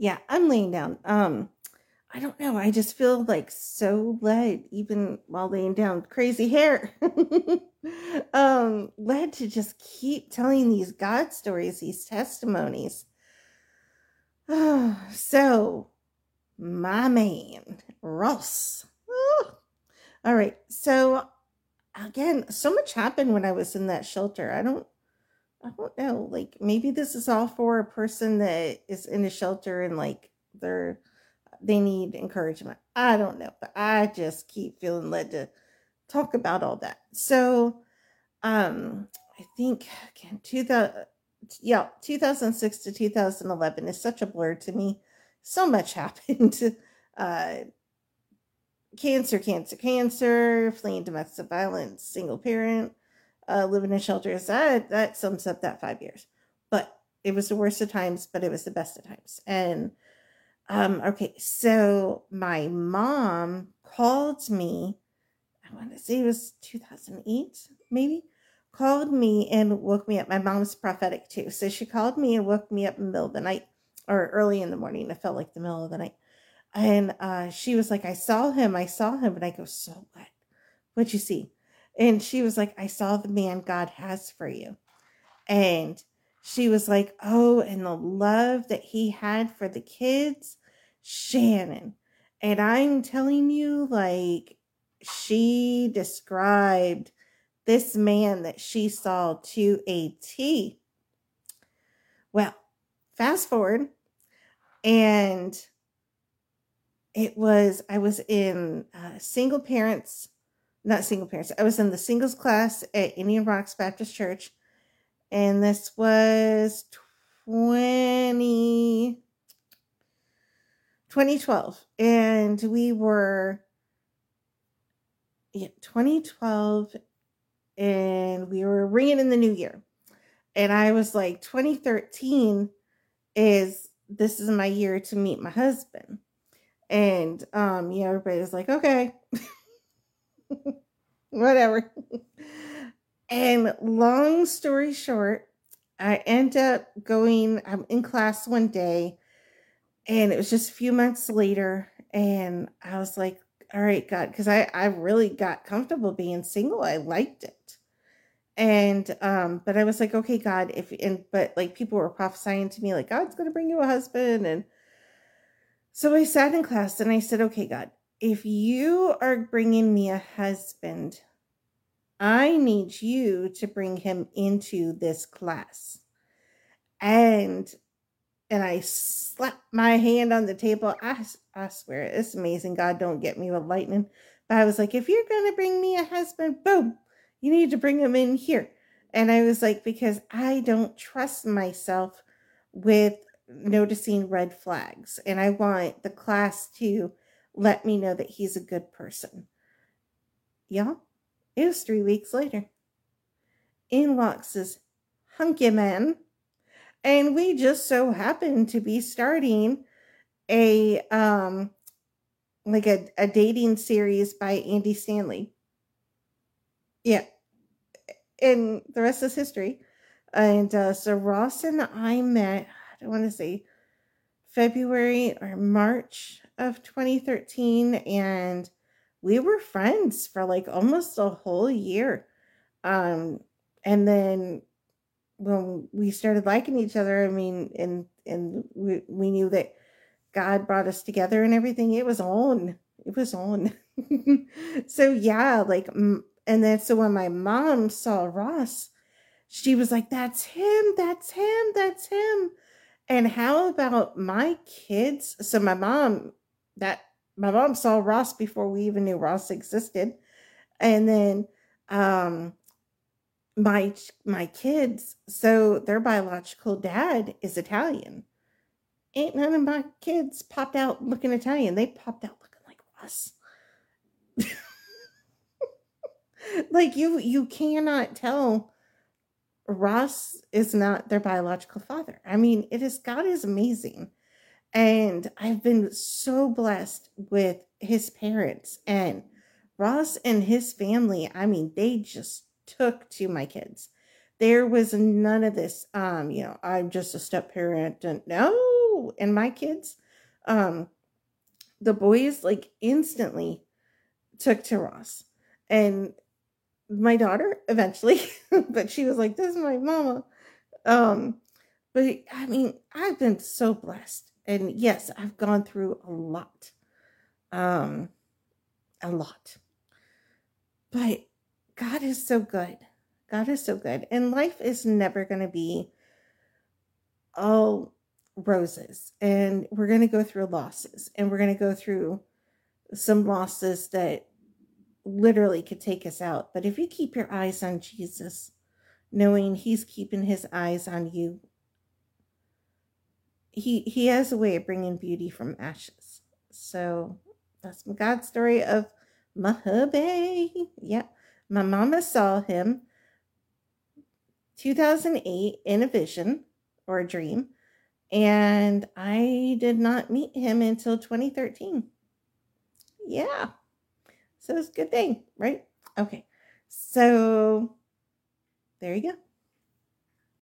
Yeah, I'm laying down. Um, I don't know. I just feel like so led, even while laying down. Crazy hair. um, led to just keep telling these God stories, these testimonies. so, my man, Ross. Oh. All right. So, again, so much happened when I was in that shelter. I don't I don't know. Like maybe this is all for a person that is in a shelter and like they're they need encouragement. I don't know, but I just keep feeling led to talk about all that. So, um, I think again, two thousand, yeah, two thousand six to two thousand eleven is such a blur to me. So much happened. uh, cancer, cancer, cancer, fleeing domestic violence, single parent, uh, living in shelters. That that sums up that five years. But it was the worst of times, but it was the best of times. And um, okay, so my mom called me. I want to say it was 2008, maybe. Called me and woke me up. My mom's prophetic too, so she called me and woke me up in the middle of the night or early in the morning. It felt like the middle of the night, and uh, she was like, "I saw him. I saw him." And I go, "So what? What'd you see?" And she was like, I saw the man God has for you. And she was like, Oh, and the love that he had for the kids, Shannon. And I'm telling you, like, she described this man that she saw to a T. Well, fast forward, and it was, I was in uh, single parents not single parents. I was in the singles class at Indian Rocks Baptist Church, and this was 20, 2012. And we were, yeah, 2012, and we were ringing in the new year. And I was like, 2013 is this is my year to meet my husband. And um, yeah, everybody was like, okay. Whatever. and long story short, I end up going, I'm in class one day, and it was just a few months later, and I was like, all right, God, because I, I really got comfortable being single. I liked it. And um, but I was like, okay, God, if and but like people were prophesying to me, like God's gonna bring you a husband, and so I sat in class and I said, okay, God, if you are bringing me a husband, I need you to bring him into this class. And and I slapped my hand on the table. I, I swear, it's amazing. God don't get me with lightning. But I was like, if you're going to bring me a husband, boom, you need to bring him in here. And I was like, because I don't trust myself with noticing red flags. And I want the class to let me know that he's a good person. Yeah, it was three weeks later. In walks this hunky man, and we just so happened to be starting a um like a, a dating series by Andy Stanley. Yeah. And the rest is history. And uh, so Ross and I met, I don't want to say February or March of 2013 and we were friends for like almost a whole year. Um and then when we started liking each other, I mean and and we, we knew that God brought us together and everything, it was on. It was on. so yeah, like and then so when my mom saw Ross, she was like that's him, that's him, that's him. And how about my kids? So my mom that my mom saw Ross before we even knew Ross existed. And then um my my kids, so their biological dad is Italian. Ain't none of my kids popped out looking Italian. They popped out looking like Ross. like you you cannot tell Ross is not their biological father. I mean, it is God is amazing. And I've been so blessed with his parents and Ross and his family. I mean, they just took to my kids. There was none of this, um, you know, I'm just a step parent. And no. And my kids, um, the boys like instantly took to Ross. And my daughter eventually, but she was like, This is my mama. Um, but I mean, I've been so blessed. And yes, I've gone through a lot. Um, a lot. But God is so good. God is so good. And life is never going to be all roses. And we're going to go through losses. And we're going to go through some losses that literally could take us out. But if you keep your eyes on Jesus, knowing He's keeping His eyes on you, He He has a way of bringing beauty from ashes. So that's my God story of hubby. Yeah, my mama saw him 2008 in a vision or a dream, and I did not meet him until 2013. Yeah. So it's a good thing, right? Okay. So there you go.